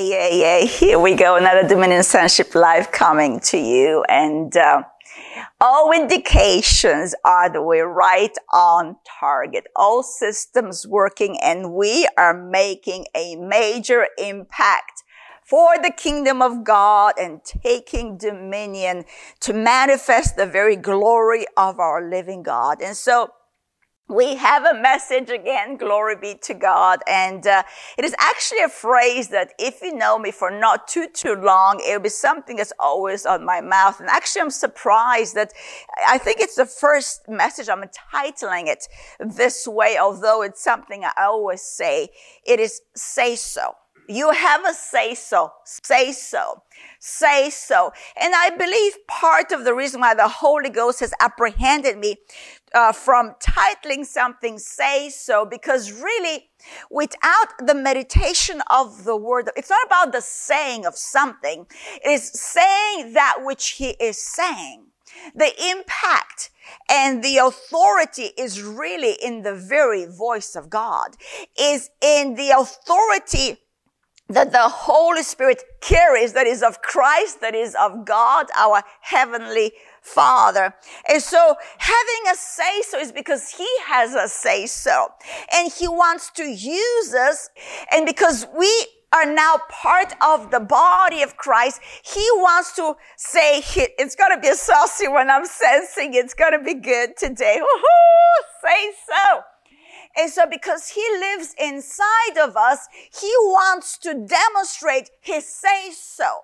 yeah, yeah. Here we go. Another Dominion Sonship Live coming to you. And, uh, all indications are that we're right on target. All systems working and we are making a major impact for the kingdom of God and taking dominion to manifest the very glory of our living God. And so we have a message again, glory be to God. And uh, it is actually a phrase that if you know me for not too, too long, it'll be something that's always on my mouth. And actually, I'm surprised that I think it's the first message I'm titling it this way, although it's something I always say. It is say so. You have a say so. Say so. Say so. And I believe part of the reason why the Holy Ghost has apprehended me uh, from titling something say so because really without the meditation of the word it's not about the saying of something it is saying that which he is saying the impact and the authority is really in the very voice of God, is in the authority that the Holy Spirit carries, that is of Christ, that is of God, our heavenly Father. And so having a say so is because He has a say so. And He wants to use us. And because we are now part of the body of Christ, He wants to say, it's going to be saucy when I'm sensing it's going to be good today. Woo-hoo, say so. And so because he lives inside of us, he wants to demonstrate his say so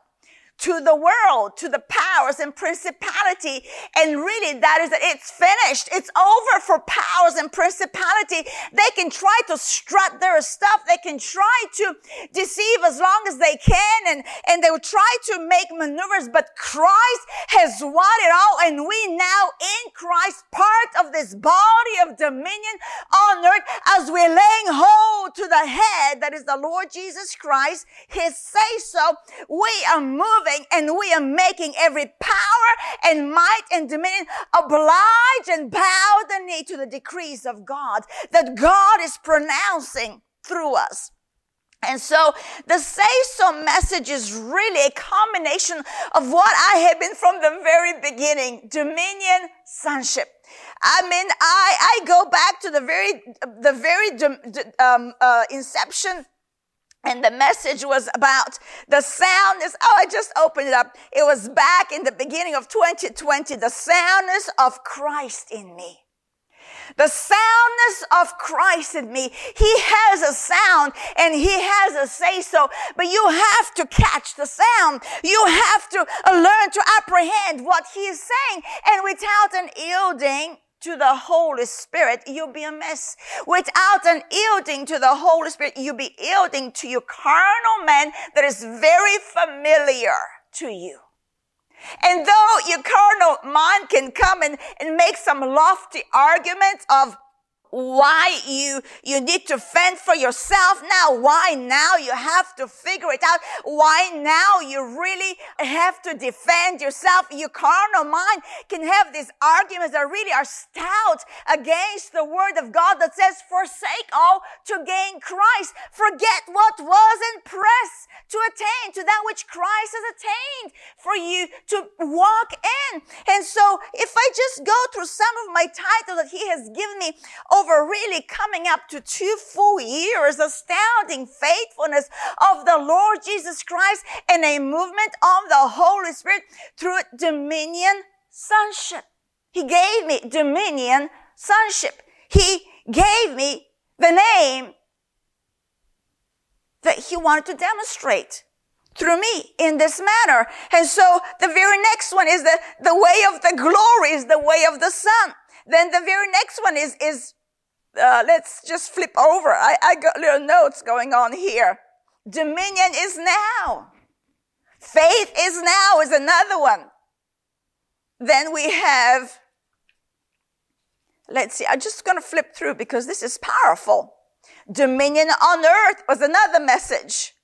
to the world, to the powers and principality. And really that is that it's finished. It's over for powers and principality. They can try to strut their stuff. They can try to deceive as long as they can and, and they will try to make maneuvers, but Christ has won it all. And we now in Christ, part of this body of dominion on earth as we're laying hold to the head that is the Lord Jesus Christ, his say so, we are moving moving and we are making every power and might and dominion oblige and bow the knee to the decrees of God that God is pronouncing through us. And so the say so message is really a combination of what I have been from the very beginning. Dominion, sonship. I mean, I, I go back to the very, the very, um, uh, inception and the message was about the soundness. Oh, I just opened it up. It was back in the beginning of 2020, the soundness of Christ in me. The soundness of Christ in me. He has a sound and he has a say so, but you have to catch the sound. You have to learn to apprehend what he is saying. And without an yielding to the Holy Spirit, you'll be a mess. Without an yielding to the Holy Spirit, you'll be yielding to your carnal man that is very familiar to you. And though your carnal mind can come and, and make some lofty arguments of why you, you need to fend for yourself now, why now you have to figure it out, why now you really have to defend yourself. Your carnal mind can have these arguments that really are stout against the word of God that says, forsake all to gain Christ. Forget what was and press to attain to that which Christ has attained for you to walk in. And so if I just go through some of my titles that he has given me over really coming up to two full years, astounding faithfulness of the Lord Jesus Christ and a movement of the Holy Spirit through dominion sonship. He gave me dominion sonship. He gave me the name that he wanted to demonstrate through me in this manner. And so the very next one is the, the way of the glory is the way of the Son. Then the very next one is, is, uh, let's just flip over. I, I got little notes going on here. Dominion is now. Faith is now is another one. Then we have, let's see, I'm just going to flip through because this is powerful. Dominion on earth was another message.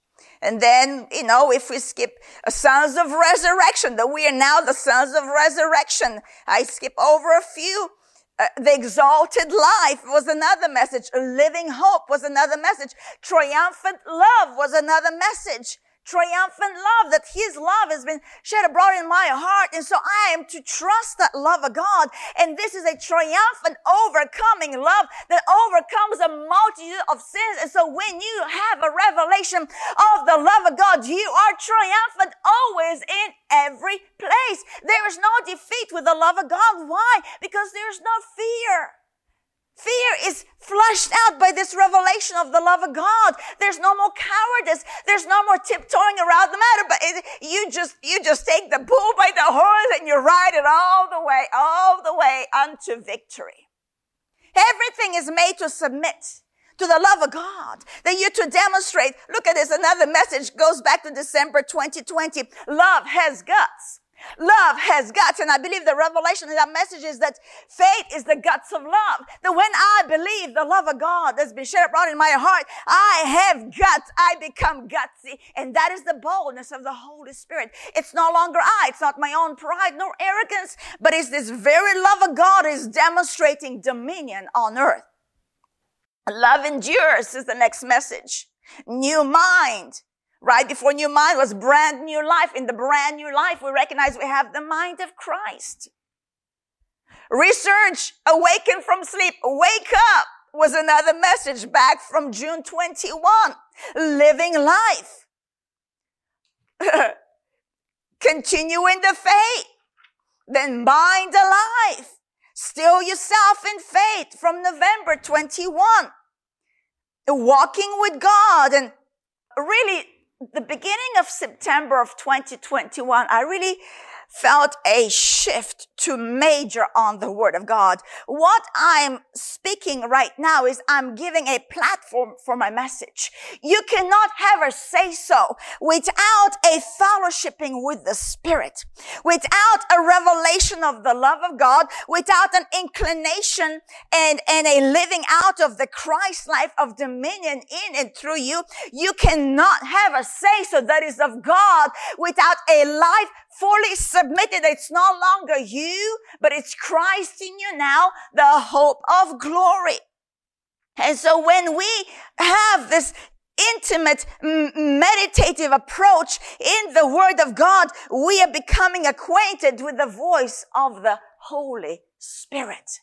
And then, you know, if we skip sons of resurrection, that we are now the sons of resurrection. I skip over a few. Uh, the exalted life was another message. Living hope was another message. Triumphant love was another message. Triumphant love, that his love has been shed abroad in my heart. And so I am to trust that love of God. And this is a triumphant overcoming love that overcomes a multitude of sins. And so when you have a revelation of the love of God, you are triumphant always in every place. There is no defeat with the love of God. Why? Because there's no fear. Fear is flushed out by this revelation of the love of God. There's no more cowardice. There's no more tiptoeing around the matter, but it, you just, you just take the bull by the horns and you ride it all the way, all the way unto victory. Everything is made to submit to the love of God, that you to demonstrate. Look at this. Another message goes back to December 2020. Love has guts. Love has guts. And I believe the revelation of that message is that faith is the guts of love. That when I believe the love of God that's been shed abroad in my heart, I have guts. I become gutsy. And that is the boldness of the Holy Spirit. It's no longer I. It's not my own pride nor arrogance, but it's this very love of God is demonstrating dominion on earth. Love endures is the next message. New mind. Right before new mind was brand new life. In the brand new life, we recognize we have the mind of Christ. Research, awaken from sleep, wake up was another message back from June 21. Living life. Continue in the faith. Then bind alive. Still yourself in faith from November 21. Walking with God and really the beginning of September of 2021, I really felt a shift to major on the word of God. What I'm speaking right now is I'm giving a platform for my message. You cannot have a say so without a fellowshipping with the spirit, without a revelation of the love of God, without an inclination and, and a living out of the Christ life of dominion in and through you. You cannot have a say so that is of God without a life fully submitted. It's no longer you, but it's Christ in you now, the hope of glory. And so when we have this intimate, meditative approach in the Word of God, we are becoming acquainted with the voice of the Holy Spirit.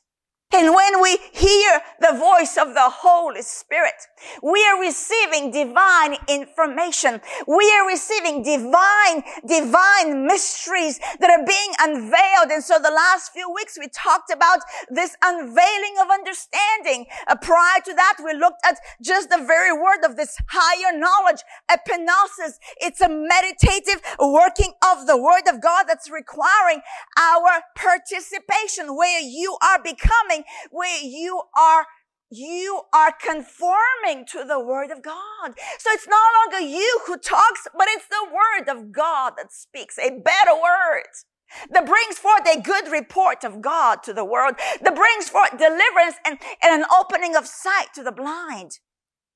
And when we hear the voice of the Holy Spirit, we are receiving divine information. We are receiving divine, divine mysteries that are being unveiled. And so the last few weeks we talked about this unveiling of understanding. Uh, prior to that, we looked at just the very word of this higher knowledge, epignosis. It's a meditative working of the word of God that's requiring our participation where you are becoming where you are you are conforming to the word of God. So it's no longer you who talks, but it's the word of God that speaks a better word that brings forth a good report of God to the world, that brings forth deliverance and, and an opening of sight to the blind.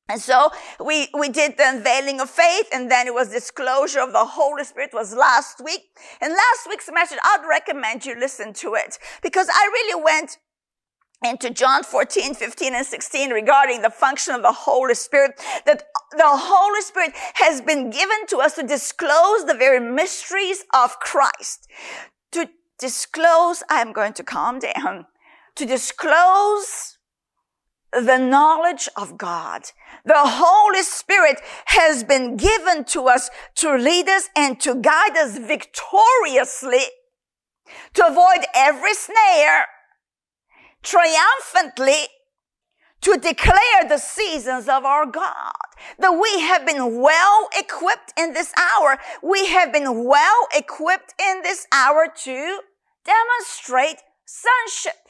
And so we, we did the unveiling of faith and then it was disclosure of the Holy Spirit was last week. And last week's message, I'd recommend you listen to it because I really went into John 14, 15, and 16 regarding the function of the Holy Spirit, that the Holy Spirit has been given to us to disclose the very mysteries of Christ. To disclose, I'm going to calm down, to disclose the knowledge of God. The Holy Spirit has been given to us to lead us and to guide us victoriously to avoid every snare triumphantly to declare the seasons of our God. That we have been well equipped in this hour. We have been well equipped in this hour to demonstrate sonship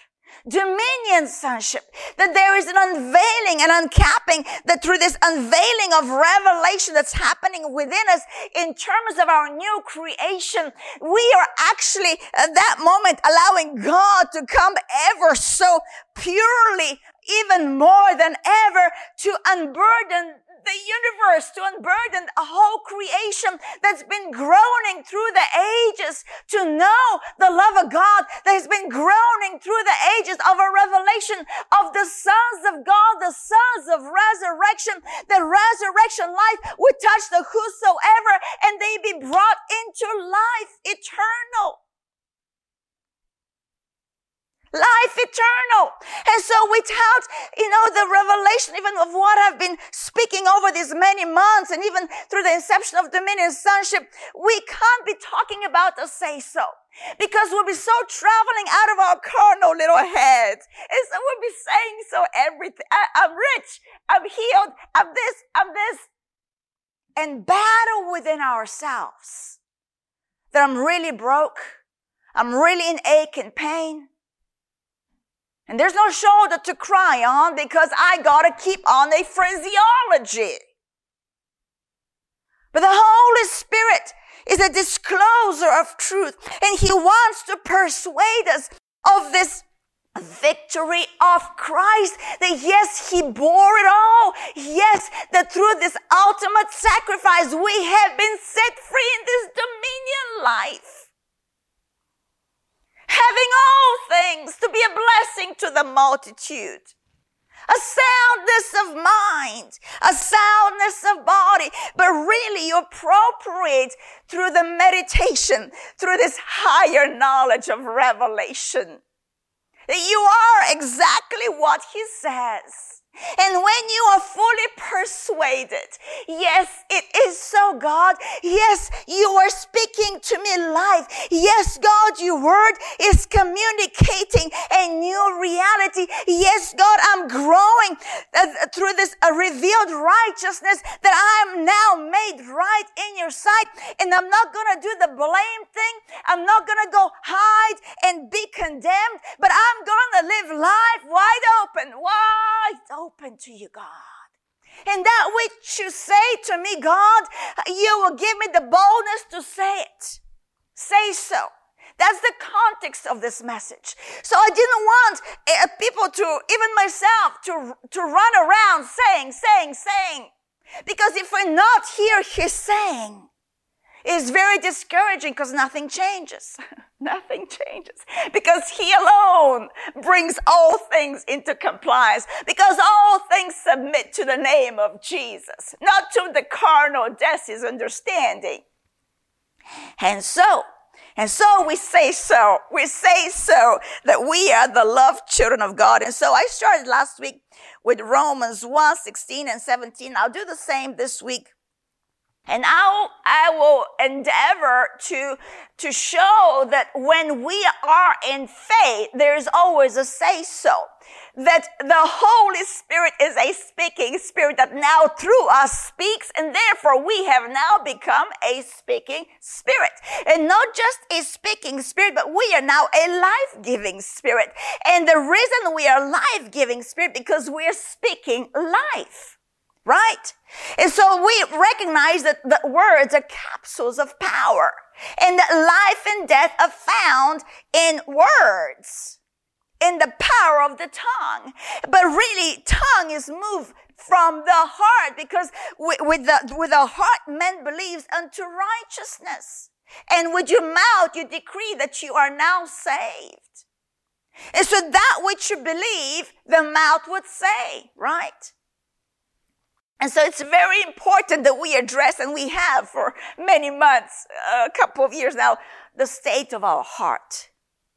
dominion sonship, that there is an unveiling and uncapping, that through this unveiling of revelation that's happening within us in terms of our new creation, we are actually at that moment allowing God to come ever so purely, even more than ever, to unburden the universe, to unburden a whole creation that's been groaning through the ages to know the love of God that has been groaning through the ages of a revelation of the sons of God, the sons of resurrection, the resurrection life would touch the whosoever and they be brought into life eternal so without, you know, the revelation even of what I've been speaking over these many months and even through the inception of Dominion Sonship, we can't be talking about a say so. Because we'll be so traveling out of our carnal little heads. And so we'll be saying so everything. I, am rich. I'm healed. I'm this. I'm this. And battle within ourselves that I'm really broke. I'm really in ache and pain. And there's no shoulder to cry on because I gotta keep on a phraseology. But the Holy Spirit is a discloser of truth and He wants to persuade us of this victory of Christ. That yes, He bore it all. Yes, that through this ultimate sacrifice, we have been set free in this dominion life having all things to be a blessing to the multitude. A soundness of mind, a soundness of body, but really you appropriate through the meditation, through this higher knowledge of revelation. That you are exactly what he says. And when you are fully persuaded, yes, it is so, God. Yes, you are speaking to me life. Yes, God, your word is communicating a new reality. Yes, God, I'm growing uh, through this uh, revealed righteousness that I am now made right in your sight. And I'm not going to do the blame thing. I'm not going to go hide and be condemned, but I'm going to live life wide open, wide open open to you, God. And that which you say to me, God, you will give me the boldness to say it. Say so. That's the context of this message. So I didn't want uh, people to, even myself, to, to run around saying, saying, saying. Because if we're not here, he's saying, it's very discouraging because nothing changes. nothing changes because he alone brings all things into compliance because all things submit to the name of Jesus, not to the carnal death's understanding. And so, and so we say so, we say so that we are the loved children of God. And so I started last week with Romans 1, 16 and 17. I'll do the same this week. And I, I will endeavor to, to show that when we are in faith, there's always a say so. That the Holy Spirit is a speaking spirit that now through us speaks and therefore we have now become a speaking spirit. And not just a speaking spirit, but we are now a life-giving spirit. And the reason we are life-giving spirit because we are speaking life. Right? And so we recognize that the words are capsules of power and that life and death are found in words, in the power of the tongue. But really, tongue is moved from the heart because with, the, with the heart, man believes unto righteousness. And with your mouth, you decree that you are now saved. And so that which you believe, the mouth would say, right? And so it's very important that we address, and we have for many months, a couple of years now, the state of our heart.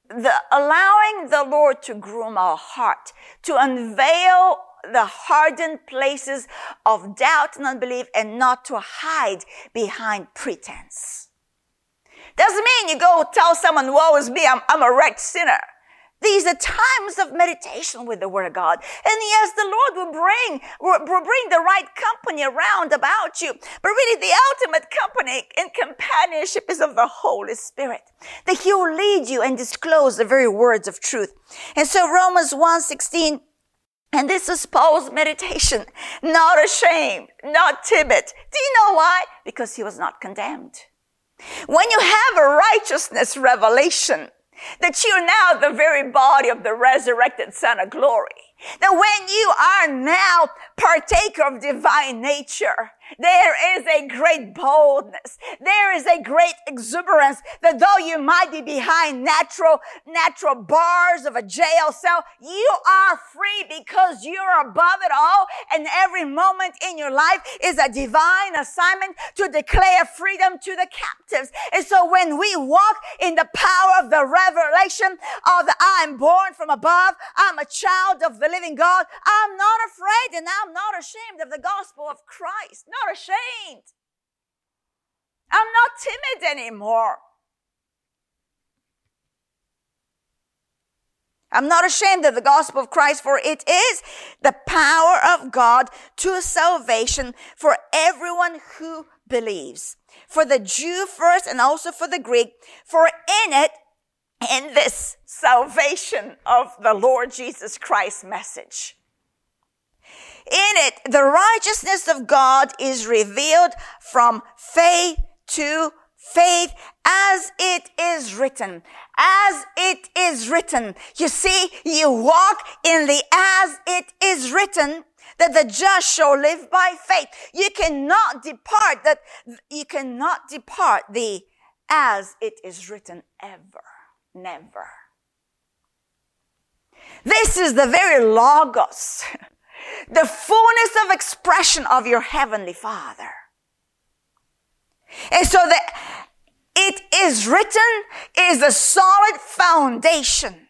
The allowing the Lord to groom our heart, to unveil the hardened places of doubt and unbelief and not to hide behind pretense. Doesn't mean you go tell someone, woe is me, I'm, I'm a wrecked sinner. These are times of meditation with the Word of God. And yes, the Lord will bring, will bring the right company around about you. But really the ultimate company and companionship is of the Holy Spirit. That He will lead you and disclose the very words of truth. And so Romans 1, 16, and this is Paul's meditation. Not ashamed, not timid. Do you know why? Because he was not condemned. When you have a righteousness revelation, that you're now the very body of the resurrected son of glory. That when you are now partaker of divine nature, There is a great boldness. There is a great exuberance that though you might be behind natural, natural bars of a jail cell, you are free because you're above it all. And every moment in your life is a divine assignment to declare freedom to the captives. And so when we walk in the power of the revelation of the I'm born from above, I'm a child of the living God, I'm not afraid and I'm not ashamed of the gospel of Christ not ashamed. I'm not timid anymore. I'm not ashamed of the gospel of Christ, for it is the power of God to salvation for everyone who believes. For the Jew first and also for the Greek, for in it, in this salvation of the Lord Jesus Christ message, in it, the righteousness of God is revealed from faith to faith as it is written. As it is written. You see, you walk in the as it is written that the just shall live by faith. You cannot depart that, you cannot depart the as it is written ever. Never. This is the very logos the fullness of expression of your heavenly Father. And so that it is written is a solid foundation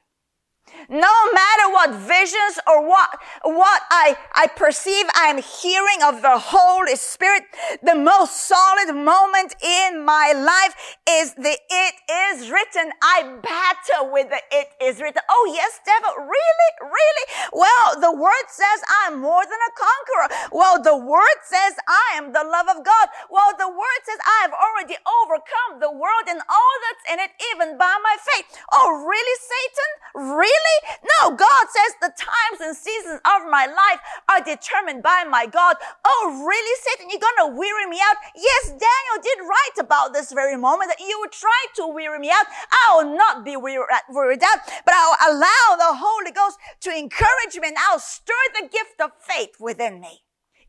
no matter what visions or what, what I, I perceive I am hearing of the Holy Spirit, the most solid moment in my life is the it is written. I battle with the it is written. Oh yes, devil, really? Really? Well, the word says I'm more than a conqueror. Well, the word says I am the love of God. Well, the word says I have already overcome the world and all that's in it, even by my faith. Oh, really, Satan? Really? No, God says the times and seasons of my life are determined by my God. Oh, really, Satan? You're to weary me out? Yes, Daniel did write about this very moment that you would try to weary me out. I will not be wearied out, but I'll allow the Holy Ghost to encourage me and I'll stir the gift of faith within me.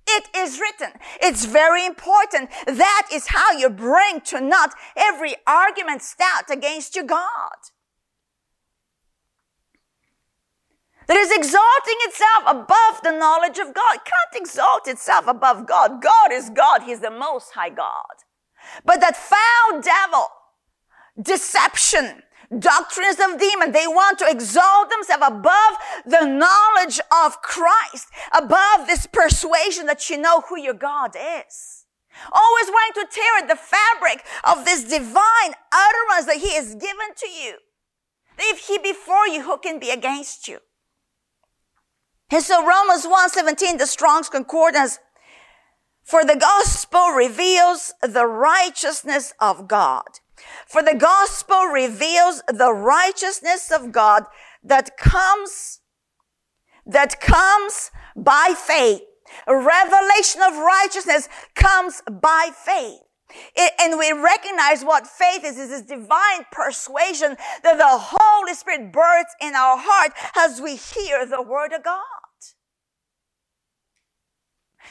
It is written. It's very important. That is how you bring to naught every argument stout against your God. That is exalting itself above the knowledge of God. Can't exalt itself above God. God is God. He's the most high God. But that foul devil, deception, doctrines of demon, they want to exalt themselves above the knowledge of Christ, above this persuasion that you know who your God is. Always wanting to tear at the fabric of this divine utterance that he has given to you. If he before you, who can be against you? And so Romans 1:17, the Strong's Concordance, for the gospel reveals the righteousness of God. For the gospel reveals the righteousness of God that comes, that comes by faith. A revelation of righteousness comes by faith. It, and we recognize what faith is, is this divine persuasion that the Holy Spirit births in our heart as we hear the word of God.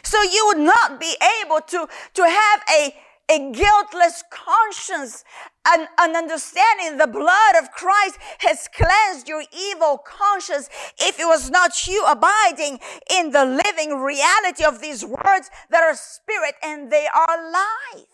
So you would not be able to, to have a, a guiltless conscience and an understanding the blood of Christ has cleansed your evil conscience if it was not you abiding in the living reality of these words that are spirit and they are life.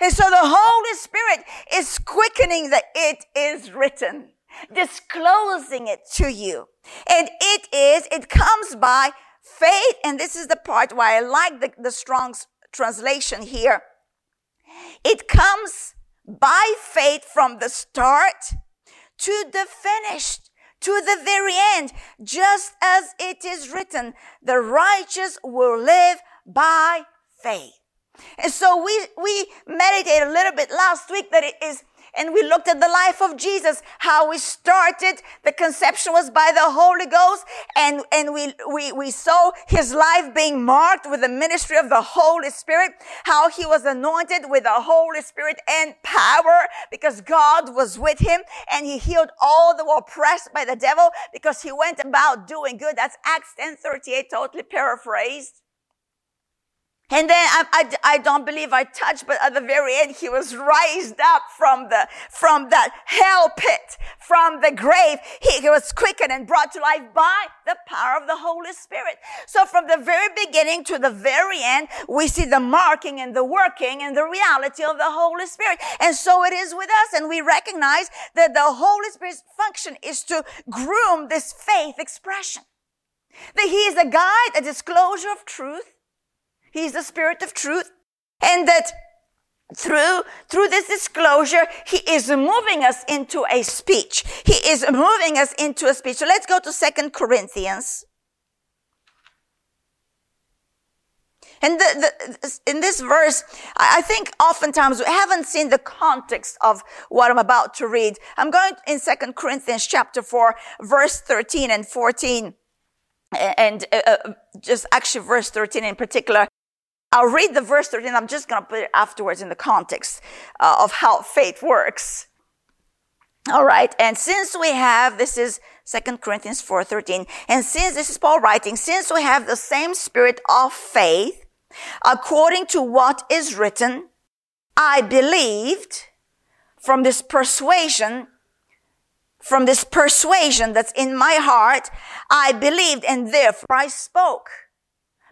And so the Holy Spirit is quickening that it is written, disclosing it to you. And it is, it comes by faith. And this is the part why I like the, the Strong's translation here. It comes by faith from the start to the finished, to the very end, just as it is written, the righteous will live by faith. And so we, we meditated a little bit last week that it is and we looked at the life of Jesus, how we started. The conception was by the Holy Ghost and, and we, we, we saw his life being marked with the ministry of the Holy Spirit, how he was anointed with the Holy Spirit and power because God was with him and he healed all that were oppressed by the devil because he went about doing good. That's Acts 10 38, totally paraphrased. And then I, I, I, don't believe I touched, but at the very end, he was raised up from the, from that hell pit, from the grave. He, he was quickened and brought to life by the power of the Holy Spirit. So from the very beginning to the very end, we see the marking and the working and the reality of the Holy Spirit. And so it is with us. And we recognize that the Holy Spirit's function is to groom this faith expression. That He is a guide, a disclosure of truth He's the spirit of truth. And that through, through this disclosure, he is moving us into a speech. He is moving us into a speech. So let's go to Second Corinthians. And the, the, in this verse, I think oftentimes we haven't seen the context of what I'm about to read. I'm going in Second Corinthians chapter 4, verse 13 and 14. And uh, uh, just actually verse 13 in particular. I'll read the verse 13. I'm just going to put it afterwards in the context uh, of how faith works. All right. And since we have, this is 2 Corinthians 4:13, and since this is Paul writing, since we have the same spirit of faith, according to what is written, I believed from this persuasion, from this persuasion that's in my heart, I believed and therefore I spoke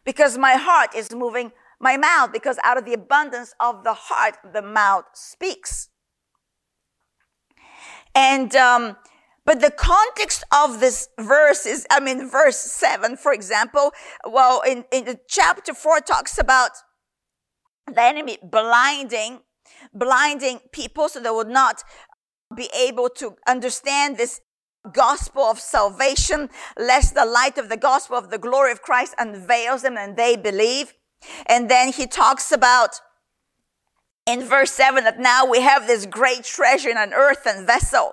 because my heart is moving my mouth because out of the abundance of the heart, the mouth speaks. And, um, but the context of this verse is, I mean, verse seven, for example, well, in, in chapter four talks about the enemy blinding, blinding people so they would not be able to understand this gospel of salvation, lest the light of the gospel of the glory of Christ unveils them and they believe. And then he talks about in verse 7 that now we have this great treasure in an earthen vessel,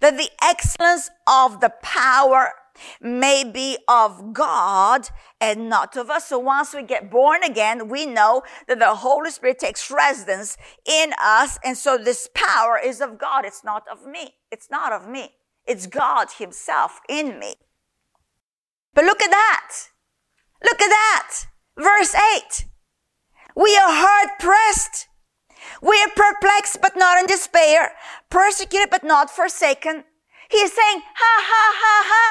that the excellence of the power may be of God and not of us. So once we get born again, we know that the Holy Spirit takes residence in us. And so this power is of God. It's not of me. It's not of me. It's God himself in me. But look at that. Look at that. Verse 8. We are hard pressed. We are perplexed, but not in despair. Persecuted, but not forsaken. He is saying, ha ha ha ha.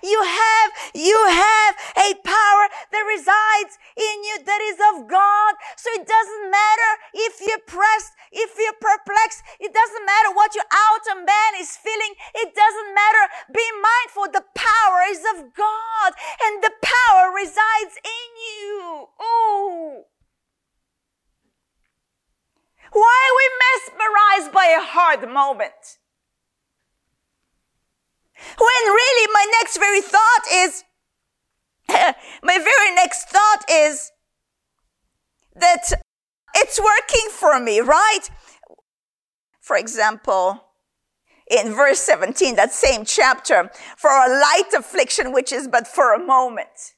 You have, you have a power that resides in you that is of God. So it doesn't matter if you're pressed, if you're perplexed. It doesn't matter what your outer man is feeling. It doesn't matter. Be mindful the power is of God and the power resides in you. Oh. Why are we mesmerized by a hard moment? When really my next very thought is, my very next thought is that it's working for me, right? For example, in verse 17, that same chapter, for a light affliction, which is but for a moment.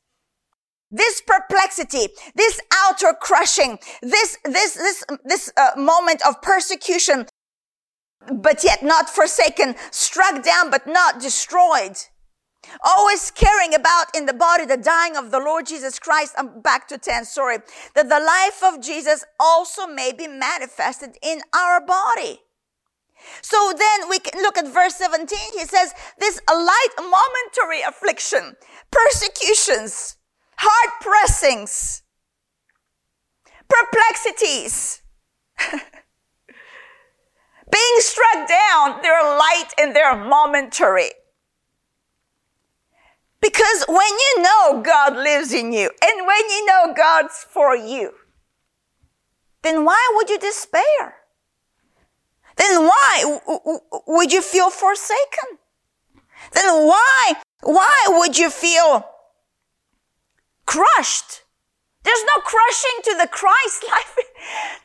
This perplexity, this outer crushing, this, this, this, this uh, moment of persecution but yet not forsaken, struck down, but not destroyed. Always caring about in the body the dying of the Lord Jesus Christ. I'm back to 10, sorry. That the life of Jesus also may be manifested in our body. So then we can look at verse 17. He says, this light momentary affliction, persecutions, hard pressings, perplexities. being struck down, they're light and they're momentary. Because when you know God lives in you and when you know God's for you, then why would you despair? Then why would you feel forsaken? Then why, why would you feel crushed? There's no crushing to the Christ life.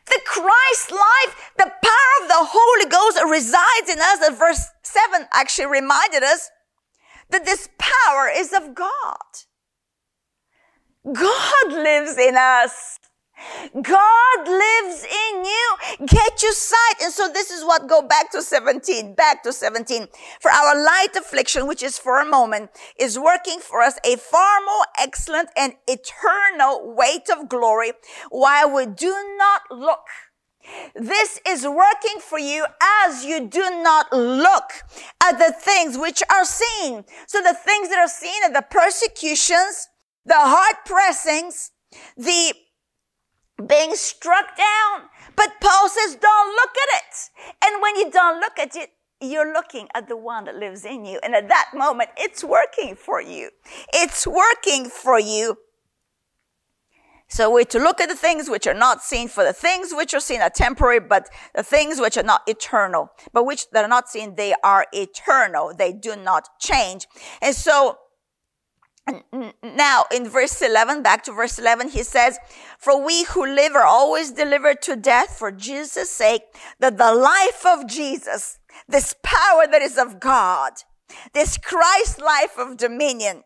The Christ life, the power of the Holy Ghost resides in us. And verse 7 actually reminded us that this power is of God. God lives in us. God lives in you. Get your sight. And so this is what go back to 17, back to 17. For our light affliction, which is for a moment, is working for us a far more excellent and eternal weight of glory while we do not look this is working for you as you do not look at the things which are seen. So the things that are seen are the persecutions, the hard pressings, the being struck down. But Paul says, don't look at it. And when you don't look at it, you're looking at the one that lives in you. And at that moment, it's working for you. It's working for you. So we're to look at the things which are not seen, for the things which are seen are temporary, but the things which are not eternal, but which that are not seen, they are eternal. They do not change. And so now in verse 11, back to verse 11, he says, for we who live are always delivered to death for Jesus' sake, that the life of Jesus, this power that is of God, this Christ life of dominion,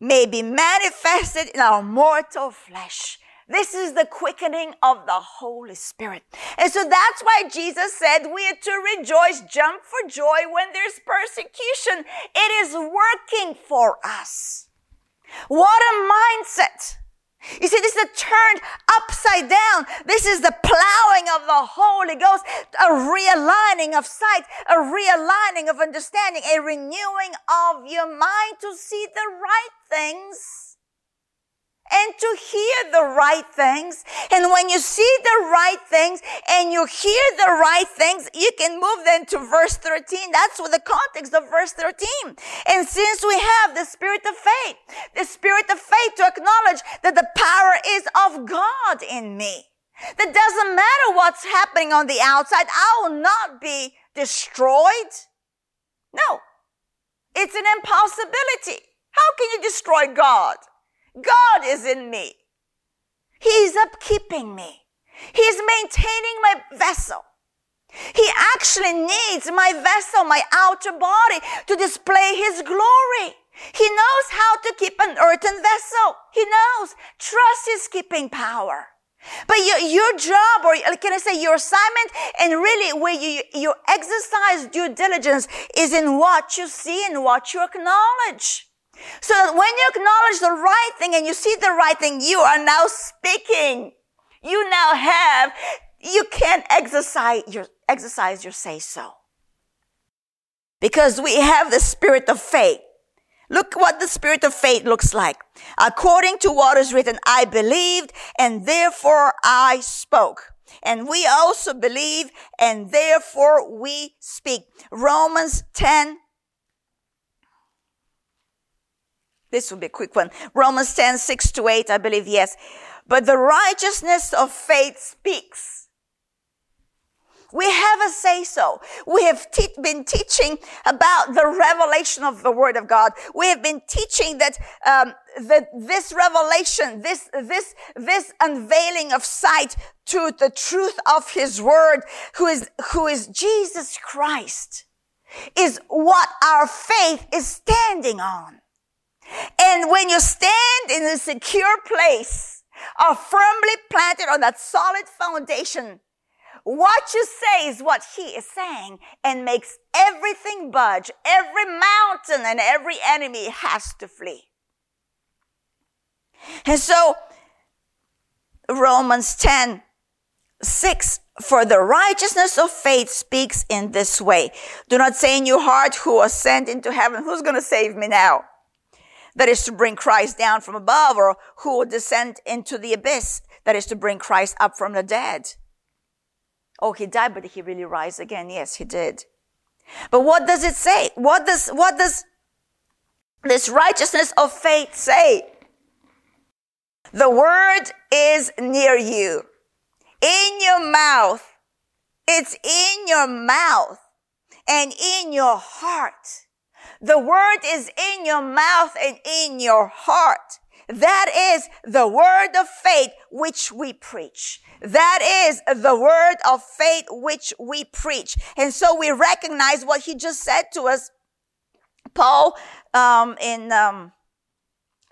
may be manifested in our mortal flesh. This is the quickening of the Holy Spirit. And so that's why Jesus said we are to rejoice, jump for joy when there's persecution. It is working for us. What a mindset. You see, this is a turned upside down. This is the plowing of the Holy Ghost, a realigning of sight, a realigning of understanding, a renewing of your mind to see the right things and to hear the right things. And when you see the right things and you hear the right things, you can move then to verse 13. That's what the context of verse 13. And since we have the spirit of faith, the spirit of faith to acknowledge that the power is of God in me. That doesn't matter what's happening on the outside. I will not be destroyed. No. It's an impossibility. How can you destroy God? God is in me. He's upkeeping me. He's maintaining my vessel. He actually needs my vessel, my outer body to display his glory. He knows how to keep an earthen vessel. He knows. Trust his keeping power. But your, your job, or can I say your assignment, and really where you, you exercise due diligence is in what you see and what you acknowledge. So that when you acknowledge the right thing and you see the right thing, you are now speaking. You now have, you can exercise your, exercise your say so. Because we have the spirit of faith. Look what the spirit of faith looks like. According to what is written, I believed and therefore I spoke. And we also believe and therefore we speak. Romans 10 This will be a quick one. Romans 10, 6 to 8, I believe, yes. But the righteousness of faith speaks. We have a say so. We have te- been teaching about the revelation of the Word of God. We have been teaching that um, that this revelation, this this this unveiling of sight to the truth of His Word, who is who is Jesus Christ, is what our faith is standing on. And when you stand in a secure place, are firmly planted on that solid foundation, what you say is what he is saying and makes everything budge. Every mountain and every enemy has to flee. And so, Romans 10, 6, for the righteousness of faith speaks in this way. Do not say in your heart, who ascend into heaven, who's going to save me now? That is to bring Christ down from above, or who will descend into the abyss, that is to bring Christ up from the dead. Oh, he died, but he really rise again. Yes, he did. But what does it say? What does, what does this righteousness of faith say? The word is near you, in your mouth. It's in your mouth and in your heart. The word is in your mouth and in your heart. That is the word of faith which we preach. That is the word of faith which we preach. And so we recognize what he just said to us. Paul, um, in, um,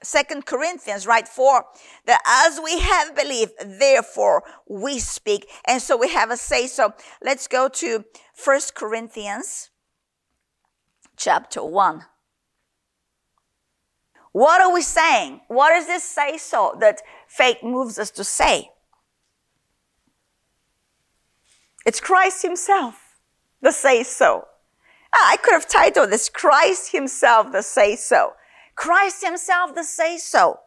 Second Corinthians, right? Four, that as we have believed, therefore we speak. And so we have a say so. Let's go to First Corinthians chapter one. What are we saying? What is this say so that faith moves us to say? It's Christ himself, the say so. Ah, I could have titled this Christ himself, the say so. Christ himself, the say so.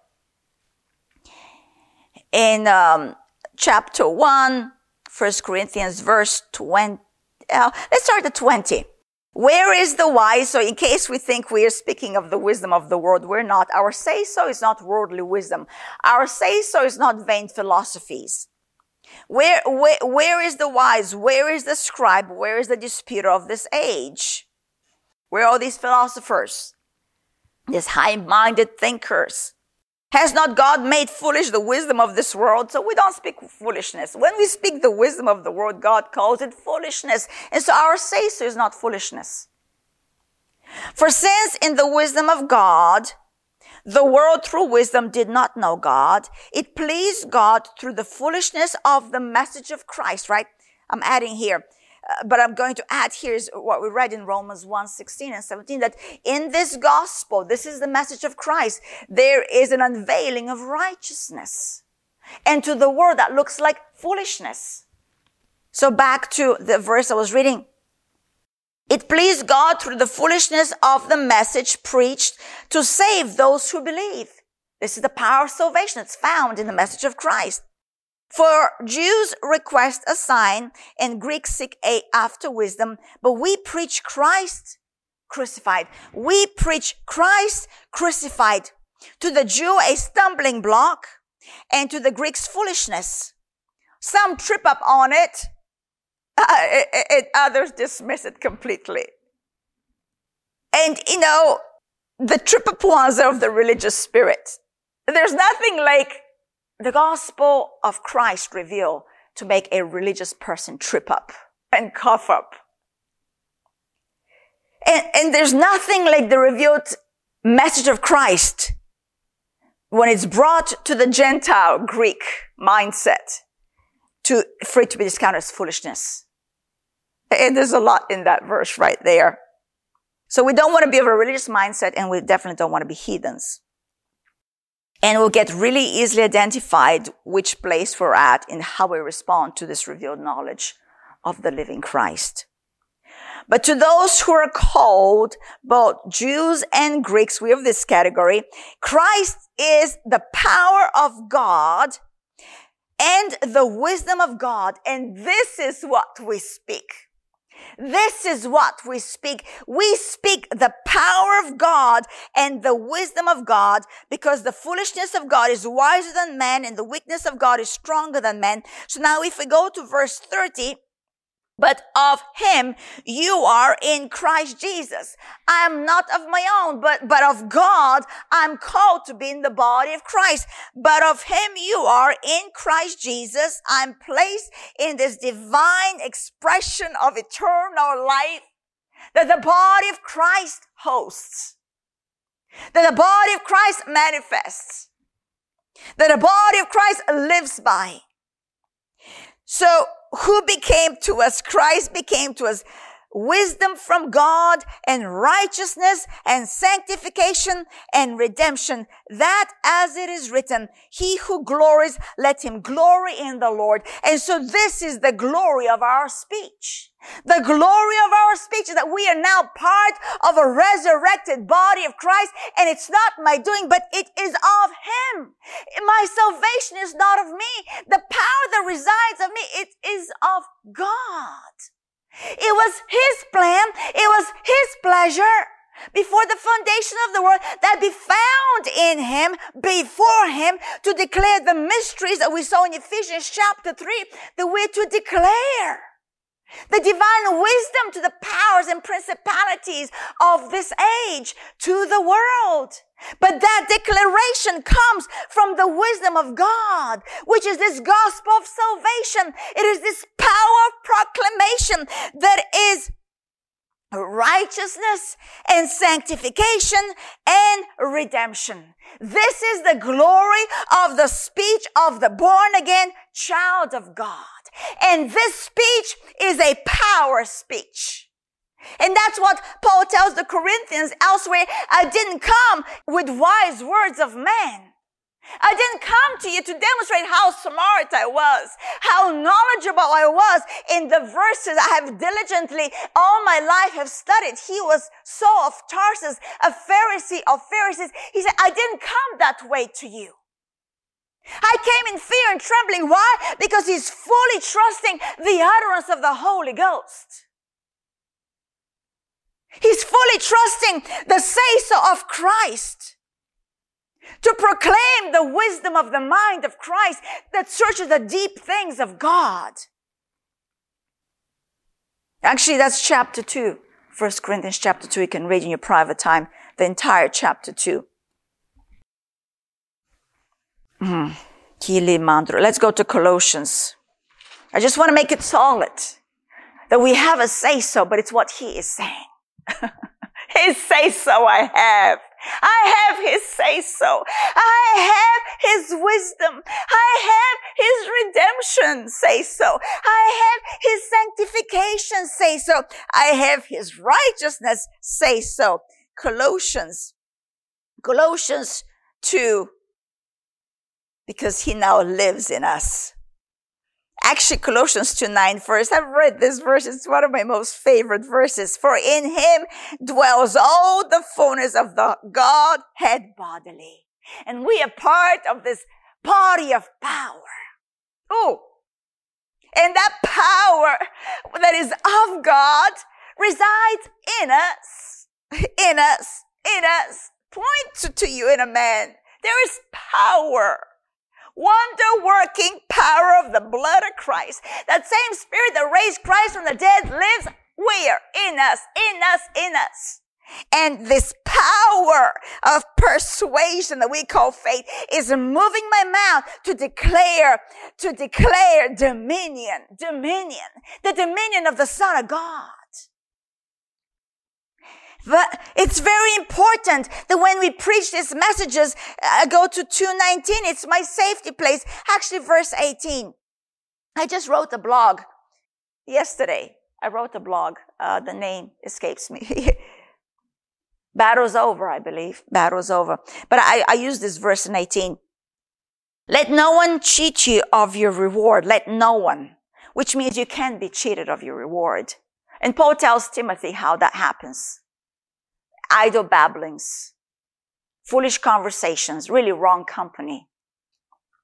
In um, chapter 1, 1 Corinthians verse 20, uh, let's start at 20. Where is the wise? So in case we think we are speaking of the wisdom of the world, we're not. Our say so is not worldly wisdom. Our say so is not vain philosophies. Where, where, where is the wise? Where is the scribe? Where is the disputer of this age? Where are these philosophers? These high-minded thinkers? Has not God made foolish the wisdom of this world? So we don't speak foolishness. When we speak the wisdom of the world, God calls it foolishness. And so our say so is not foolishness. For since in the wisdom of God, the world through wisdom did not know God, it pleased God through the foolishness of the message of Christ, right? I'm adding here. Uh, but I'm going to add here is what we read in Romans 1, 16 and 17, that in this gospel, this is the message of Christ, there is an unveiling of righteousness. And to the world that looks like foolishness. So back to the verse I was reading. It pleased God through the foolishness of the message preached to save those who believe. This is the power of salvation. It's found in the message of Christ. For Jews request a sign and Greeks seek a after wisdom, but we preach Christ crucified. We preach Christ crucified. To the Jew, a stumbling block and to the Greeks, foolishness. Some trip up on it, it others dismiss it completely. And you know, the trip up ones of the religious spirit. There's nothing like the gospel of Christ revealed to make a religious person trip up and cough up. And, and there's nothing like the revealed message of Christ when it's brought to the Gentile Greek mindset to, for it to be discounted as foolishness. And there's a lot in that verse right there. So we don't want to be of a religious mindset and we definitely don't want to be heathens and we'll get really easily identified which place we're at in how we respond to this revealed knowledge of the living Christ. But to those who are called, both Jews and Greeks, we have this category, Christ is the power of God and the wisdom of God. And this is what we speak. This is what we speak. We speak the power of God and the wisdom of God because the foolishness of God is wiser than man and the weakness of God is stronger than man. So now if we go to verse 30, but of him you are in Christ Jesus. I am not of my own, but, but of God I'm called to be in the body of Christ. But of him you are in Christ Jesus. I'm placed in this divine expression of eternal life that the body of Christ hosts. That the body of Christ manifests. That the body of Christ lives by. So who became to us? Christ became to us wisdom from God and righteousness and sanctification and redemption. That as it is written, he who glories, let him glory in the Lord. And so this is the glory of our speech. The glory of our speech is that we are now part of a resurrected body of Christ and it's not my doing, but it is of Him. My salvation is not of me. The power that resides of me, it is of God. It was His plan. It was His pleasure before the foundation of the world that be found in him before him to declare the mysteries that we saw in Ephesians chapter 3 that we're to declare the divine wisdom to the powers and principalities of this age to the world. But that declaration comes from the wisdom of God, which is this gospel of salvation. It is this power of proclamation that is righteousness and sanctification and redemption. This is the glory of the speech of the born again child of God. And this speech is a power speech. And that's what Paul tells the Corinthians elsewhere. I didn't come with wise words of man. I didn't come to you to demonstrate how smart I was, how knowledgeable I was in the verses I have diligently all my life have studied. He was Saul of Tarsus, a Pharisee of Pharisees. He said, I didn't come that way to you. I came in fear and trembling. Why? Because he's fully trusting the utterance of the Holy Ghost. He's fully trusting the say so of Christ to proclaim the wisdom of the mind of Christ that searches the deep things of God. Actually, that's chapter 2. 1 Corinthians chapter 2. You can read in your private time the entire chapter 2. Mm. Let's go to Colossians. I just want to make it solid that we have a say so, but it's what he is saying. his say so I have. I have his say so. I have his wisdom. I have his redemption say so. I have his sanctification say so. I have his righteousness say so. Colossians, Colossians 2, because he now lives in us. Actually, Colossians 2 9 verse. I've read this verse. It's one of my most favorite verses. For in him dwells all the fullness of the Godhead bodily. And we are part of this body of power. Oh, and that power that is of God resides in us, in us, in us. Point to, to you in a man. There is power wonder working power of the blood of Christ. That same spirit that raised Christ from the dead lives where? In us, in us, in us. And this power of persuasion that we call faith is moving my mouth to declare, to declare dominion, dominion, the dominion of the Son of God. But it's very important that when we preach these messages, uh, go to 219. It's my safety place. Actually, verse 18. I just wrote a blog yesterday. I wrote a blog. Uh, the name escapes me. Battle's over, I believe. Battle's over. But I, I use this verse in 18. Let no one cheat you of your reward. Let no one, which means you can't be cheated of your reward. And Paul tells Timothy how that happens idle babblings, foolish conversations, really wrong company,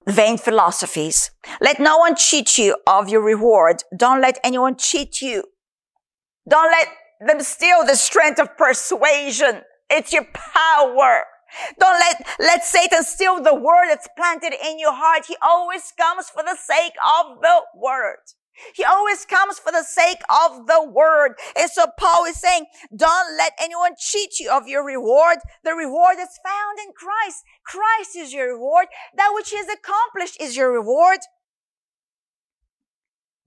vain philosophies. Let no one cheat you of your reward. Don't let anyone cheat you. Don't let them steal the strength of persuasion. It's your power. Don't let, let Satan steal the word that's planted in your heart. He always comes for the sake of the word. He always comes for the sake of the word. And so Paul is saying, don't let anyone cheat you of your reward. The reward is found in Christ. Christ is your reward. That which is accomplished is your reward.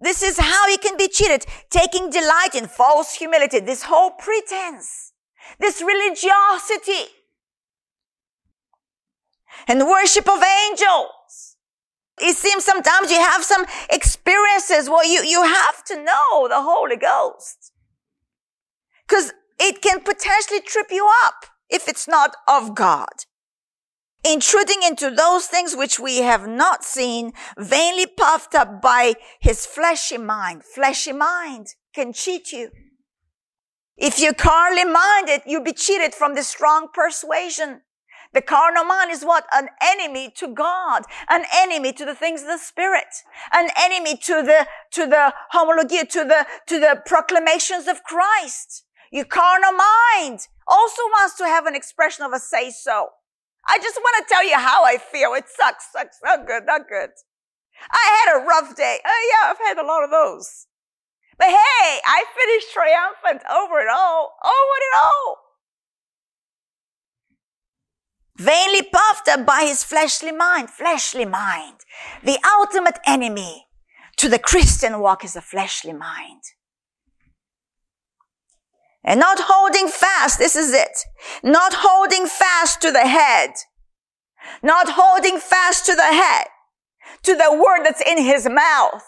This is how you can be cheated. Taking delight in false humility. This whole pretense. This religiosity. And worship of angels it seems sometimes you have some experiences well you you have to know the holy ghost. Because it can potentially trip you up if it's not of god. Intruding into those things which we have not seen vainly puffed up by his fleshy mind. Fleshy mind can cheat you. If you're carnally minded you'll be cheated from the strong persuasion the carnal mind is what? An enemy to God, an enemy to the things of the Spirit, an enemy to the, to the homologia, to the, to the proclamations of Christ. Your carnal mind also wants to have an expression of a say so. I just want to tell you how I feel. It sucks, sucks, not good, not good. I had a rough day. Oh yeah, I've had a lot of those. But hey, I finished triumphant over it all, over it all vainly puffed up by his fleshly mind. Fleshly mind. The ultimate enemy to the Christian walk is a fleshly mind. And not holding fast, this is it. Not holding fast to the head. Not holding fast to the head, to the word that's in his mouth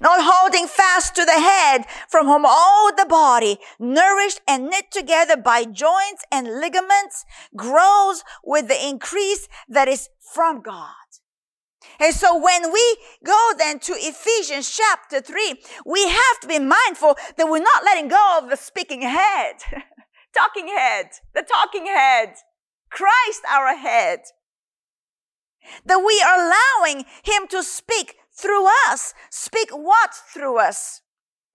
not holding fast to the head from whom all the body, nourished and knit together by joints and ligaments, grows with the increase that is from God. And so when we go then to Ephesians chapter 3, we have to be mindful that we're not letting go of the speaking head, talking head, the talking head, Christ our head. That we are allowing him to speak through us. Speak what through us?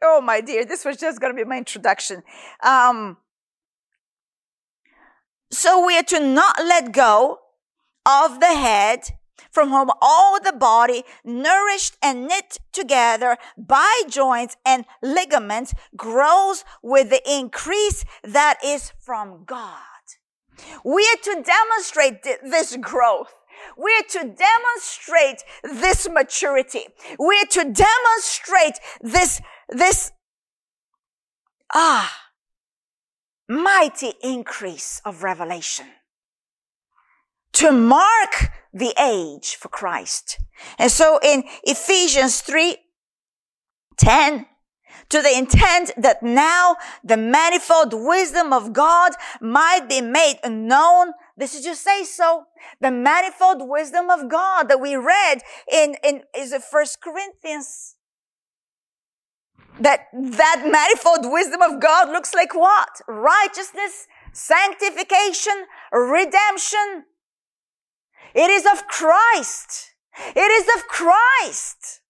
Oh, my dear, this was just going to be my introduction. Um, so we are to not let go of the head from whom all the body, nourished and knit together by joints and ligaments, grows with the increase that is from God. We are to demonstrate this growth. We're to demonstrate this maturity. We're to demonstrate this, this, ah, mighty increase of revelation to mark the age for Christ. And so in Ephesians 3, 10, to the intent that now the manifold wisdom of God might be made known. This is just say so. The manifold wisdom of God that we read in, in, is it first Corinthians? That, that manifold wisdom of God looks like what? Righteousness, sanctification, redemption. It is of Christ. It is of Christ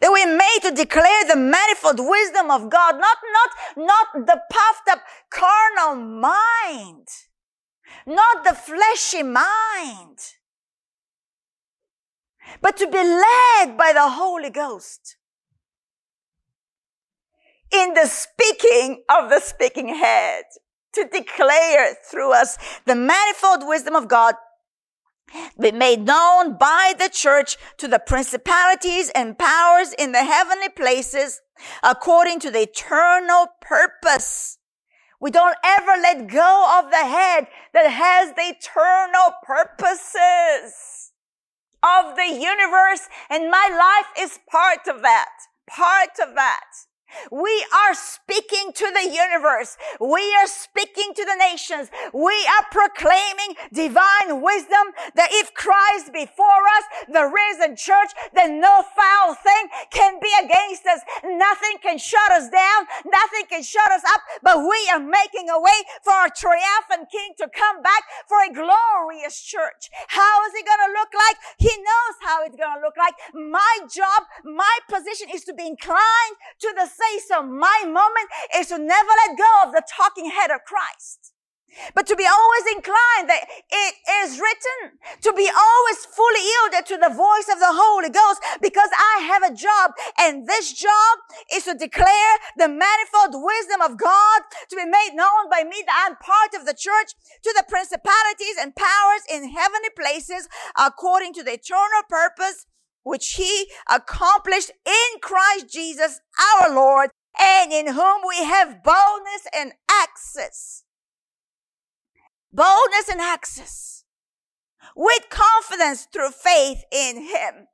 that we made to declare the manifold wisdom of God, not, not, not the puffed up carnal mind, not the fleshy mind, but to be led by the Holy Ghost in the speaking of the speaking head to declare through us the manifold wisdom of God be made known by the church to the principalities and powers in the heavenly places according to the eternal purpose. We don't ever let go of the head that has the eternal purposes of the universe and my life is part of that. Part of that. We are speaking to the universe. We are speaking to the nations. We are proclaiming divine wisdom that if Christ before us, the risen church, then no foul thing can be against us. Nothing can shut us down. Nothing can shut us up, but we are making a way for our triumphant king to come back for a glorious church. How is it going to look like? He knows how it's going to look like. My job, my position is to be inclined to the say so. My moment is to never let go of the talking head of Christ. But to be always inclined that it is written, to be always fully yielded to the voice of the Holy Ghost because I have a job and this job is to declare the manifold wisdom of God to be made known by me that I'm part of the church to the principalities and powers in heavenly places according to the eternal purpose which he accomplished in Christ Jesus our Lord, and in whom we have boldness and access. Boldness and access. With confidence through faith in him.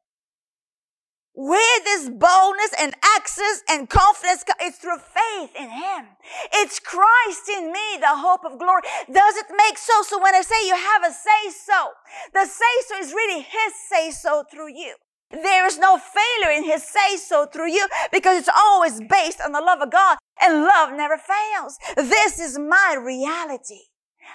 Where this boldness and access and confidence is through faith in Him. It's Christ in me, the hope of glory. Does it make so? So when I say you have a say so, the say so is really His say so through you. There is no failure in his say so through you because it's always based on the love of God and love never fails. This is my reality.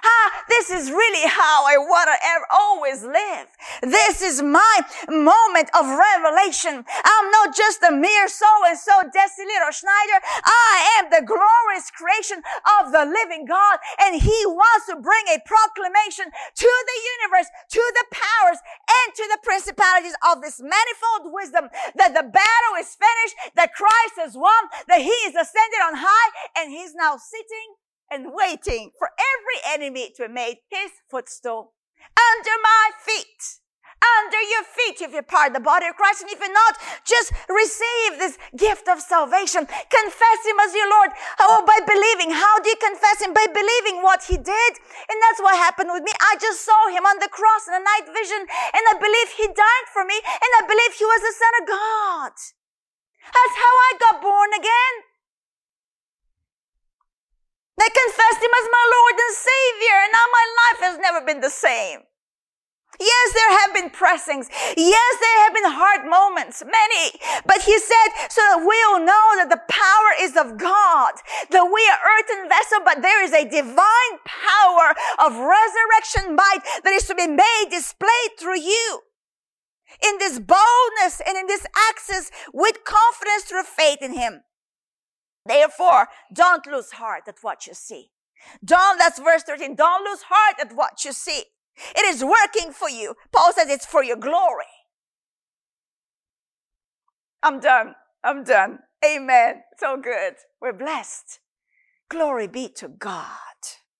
Ah, this is really how I want to ever, always live. This is my moment of revelation. I'm not just a mere so and so Deci Little Schneider. I am the glorious creation of the living God and he wants to bring a proclamation to the universe, to the powers and to the principalities of this manifold wisdom that the battle is finished, that Christ has won, that he is ascended on high and he's now sitting and waiting for every enemy to make his footstool under my feet. under your feet if you're part of the body of Christ. And if you're not, just receive this gift of salvation. Confess Him as your Lord. Oh, by believing. How do you confess Him? By believing what He did. And that's what happened with me. I just saw Him on the cross in a night vision and I believe He died for me and I believe He was the Son of God. That's how I got born again. I confessed Him as my Lord and Savior and now my life has never been the same. Yes, there have been pressings. Yes, there have been hard moments, many. But he said, so that we'll know that the power is of God, that we are earthen vessel, but there is a divine power of resurrection might that is to be made displayed through you. In this boldness and in this access with confidence through faith in him. Therefore, don't lose heart at what you see. Don't, that's verse 13. Don't lose heart at what you see. It is working for you. Paul says it's for your glory. I'm done. I'm done. Amen. So good. We're blessed. Glory be to God.